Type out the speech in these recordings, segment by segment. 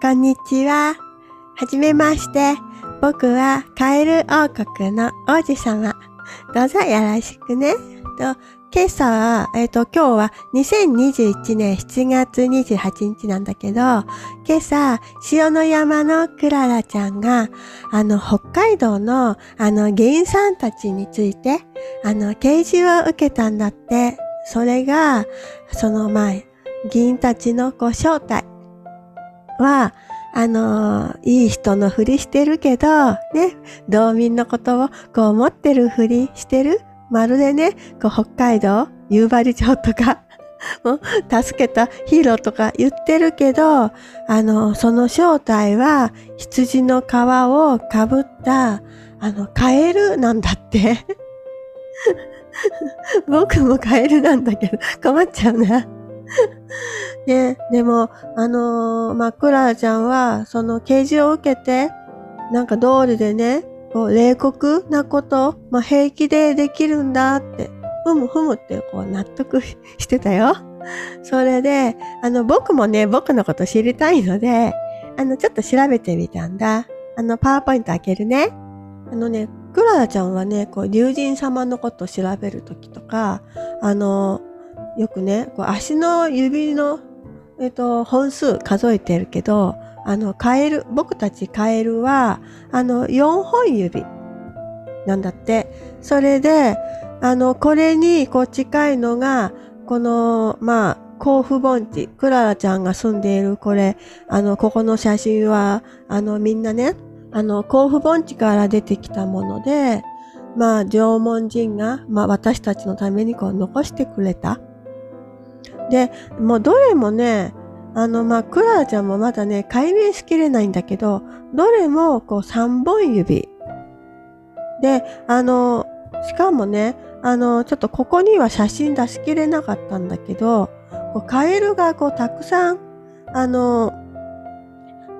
こんにちは。はじめまして。僕はカエル王国の王子様。どうぞよろしくね。と、今朝は、えっ、と、今日は2021年7月28日なんだけど、今朝、塩の山のクララちゃんが、あの、北海道の、あの、議員さんたちについて、あの、掲示を受けたんだって。それが、その前、議員たちのこう正体は、あのーいい人のふりしてるけど、ね、道民のことをこう思ってるふりしてる。まるでね、こう北海道、夕張町とか、も助けたヒーローとか言ってるけど、あの、その正体は羊の皮をかぶった、あの、カエルなんだって。僕もカエルなんだけど、困っちゃうな。ね、でも、あのーまあ、クララちゃんは、その啓示を受けて、なんか道理でね、こう、冷酷なこと、まあ、平気でできるんだって、ふむふむってこう納得 してたよ。それで、あの、僕もね、僕のこと知りたいので、あの、ちょっと調べてみたんだ。あの、パワーポイント開けるね。あのね、クララちゃんはね、こう、竜神様のこと調べるときとか、あの、よくね、こう足の指の、えっと、本数数えてるけど、あの、カエル、僕たちカエルは、あの、4本指なんだって。それで、あの、これにこう近いのが、この、まあ、甲府盆地、クララちゃんが住んでいるこれ、あの、ここの写真は、あの、みんなね、あの、甲府盆地から出てきたもので、まあ、縄文人が、まあ、私たちのためにこう残してくれた。で、もうどれもね、あの、まあ、クララちゃんもまだね、解明しきれないんだけど、どれもこう三本指。で、あの、しかもね、あの、ちょっとここには写真出しきれなかったんだけど、こうカエルがこうたくさん、あの、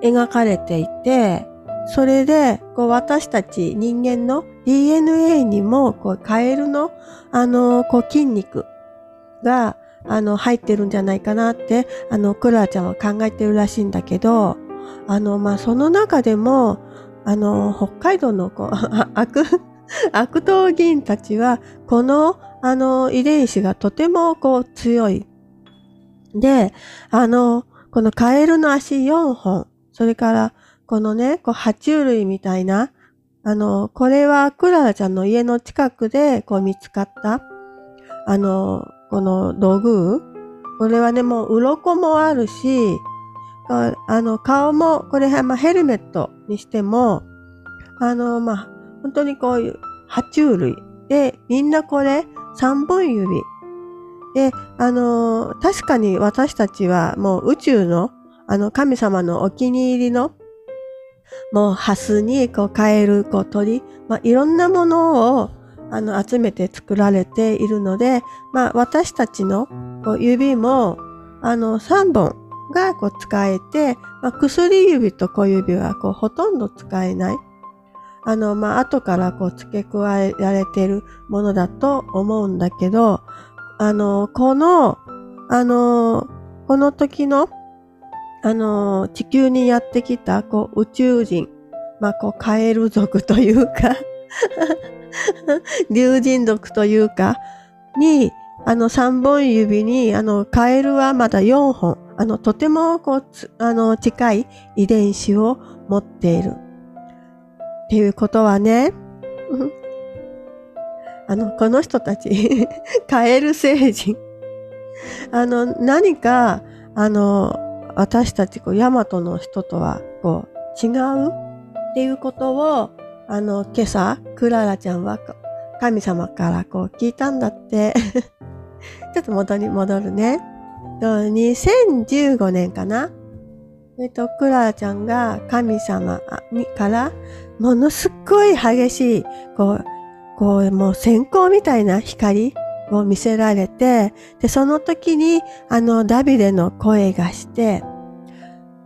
描かれていて、それで、こう私たち人間の DNA にも、こうカエルの、あの、こう筋肉が、あの、入ってるんじゃないかなって、あの、クララちゃんは考えてるらしいんだけど、あの、まあ、その中でも、あの、北海道の、こう、悪、悪党議員たちは、この、あの、遺伝子がとても、こう、強い。で、あの、このカエルの足4本、それから、このね、こう、爬虫類みたいな、あの、これはクララちゃんの家の近くで、こう、見つかった、あの、この道具？これはね、もう、鱗もあるし、あの、顔も、これ、まあ、ヘルメットにしても、あの、まあ、本当にこういう、爬虫類。で、みんなこれ、三本指。で、あの、確かに私たちはもう宇宙の、あの、神様のお気に入りの、もう、ハスに、こう、カエル、こう、鳥、まあ、いろんなものを、あの、集めて作られているので、まあ、私たちの、指も、あの、3本が、こう、使えて、まあ、薬指と小指は、こう、ほとんど使えない。あの、まあ、後から、こう、付け加えられているものだと思うんだけど、あの、この、あの、この時の、あの、地球にやってきた、こう、宇宙人、まあ、こう、カエル族というか、竜神族というか、に、あの、三本指に、あの、カエルはまだ4本、あの、とても、こう、つあの、近い遺伝子を持っている。っていうことはね、あの、この人たち、カエル星人。あの、何か、あの、私たち、こう、ヤマトの人とは、こう、違う？っていうことを、あの、今朝、クララちゃんは、神様からこう聞いたんだって。ちょっと戻り、戻るね。2015年かなえっと、クララちゃんが神様にから、ものすっごい激しい、こう、こう、もう閃光みたいな光を見せられて、で、その時に、あの、ダビデの声がして、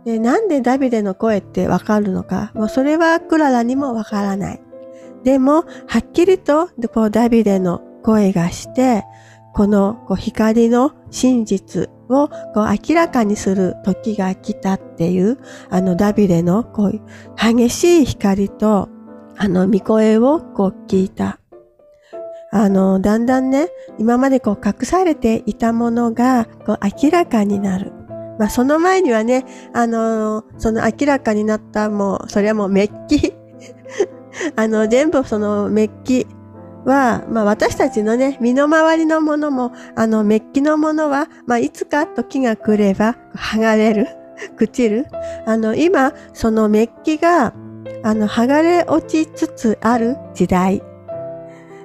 で、なんでダビデの声ってわかるのか、もうそれはクララにもわからない。でも、はっきりと、こう、ダビデの声がして、このこう光の真実をこう明らかにする時が来たっていう、あのダビデのこう激しい光と、あの見声をこう聞いた。あの、だんだんね、今までこう隠されていたものがこう明らかになる。まあその前にはね、あの、その明らかになったもう、それはもうメッキ。あの、全部そのメッキは、まあ私たちのね、身の回りのものも、あの、メッキのものは、まあいつか時が来れば剥がれる、朽ちる。あの、今、そのメッキが、あの、剥がれ落ちつつある時代。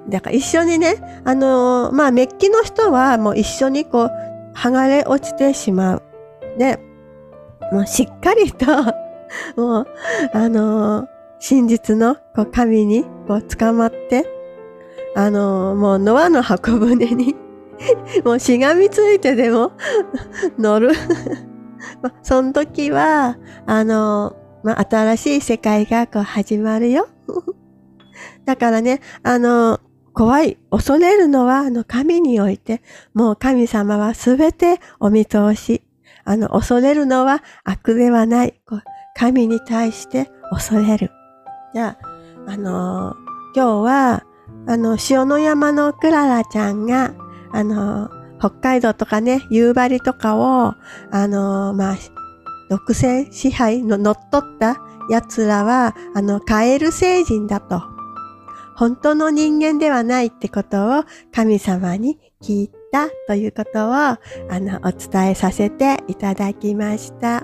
だから一緒にね、あのまあメッキの人はもう一緒にこう、剥がれ落ちてしまう。で、もうしっかりと もう、あの真実のこう神にこう捕まって、あのー、もうノアの箱舟に もうしがみついてでも 乗るま、その時は、あのー、ま新しい世界がこう始まるよだからね、あのー、怖い、恐れるのは、あの、神において、もう神様はすべてお見通し。あの、恐れるのは悪ではない。神に対して恐れる。じゃあ、あの今日は、あの、塩の山のクララちゃんが、あの、北海道とかね、夕張とかを、あの、まあ、独占支配の乗っ取った奴らは、あの、カエル星人だと。本当の人間ではないってことを神様に聞いてたということを、あの、お伝えさせていただきました。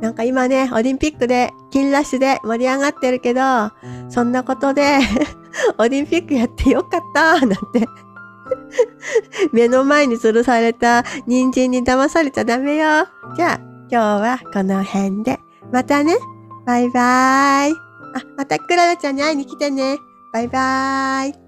なんか今ね、オリンピックで、金ラッシュで盛り上がってるけど、そんなことで オリンピックやってよかったなんて 目の前に吊るされた人参に騙されちゃダメよ。じゃあ、今日はこの辺で。またね。バイバーイ。あ、またクララちゃんに会いに来てね。バイバーイ。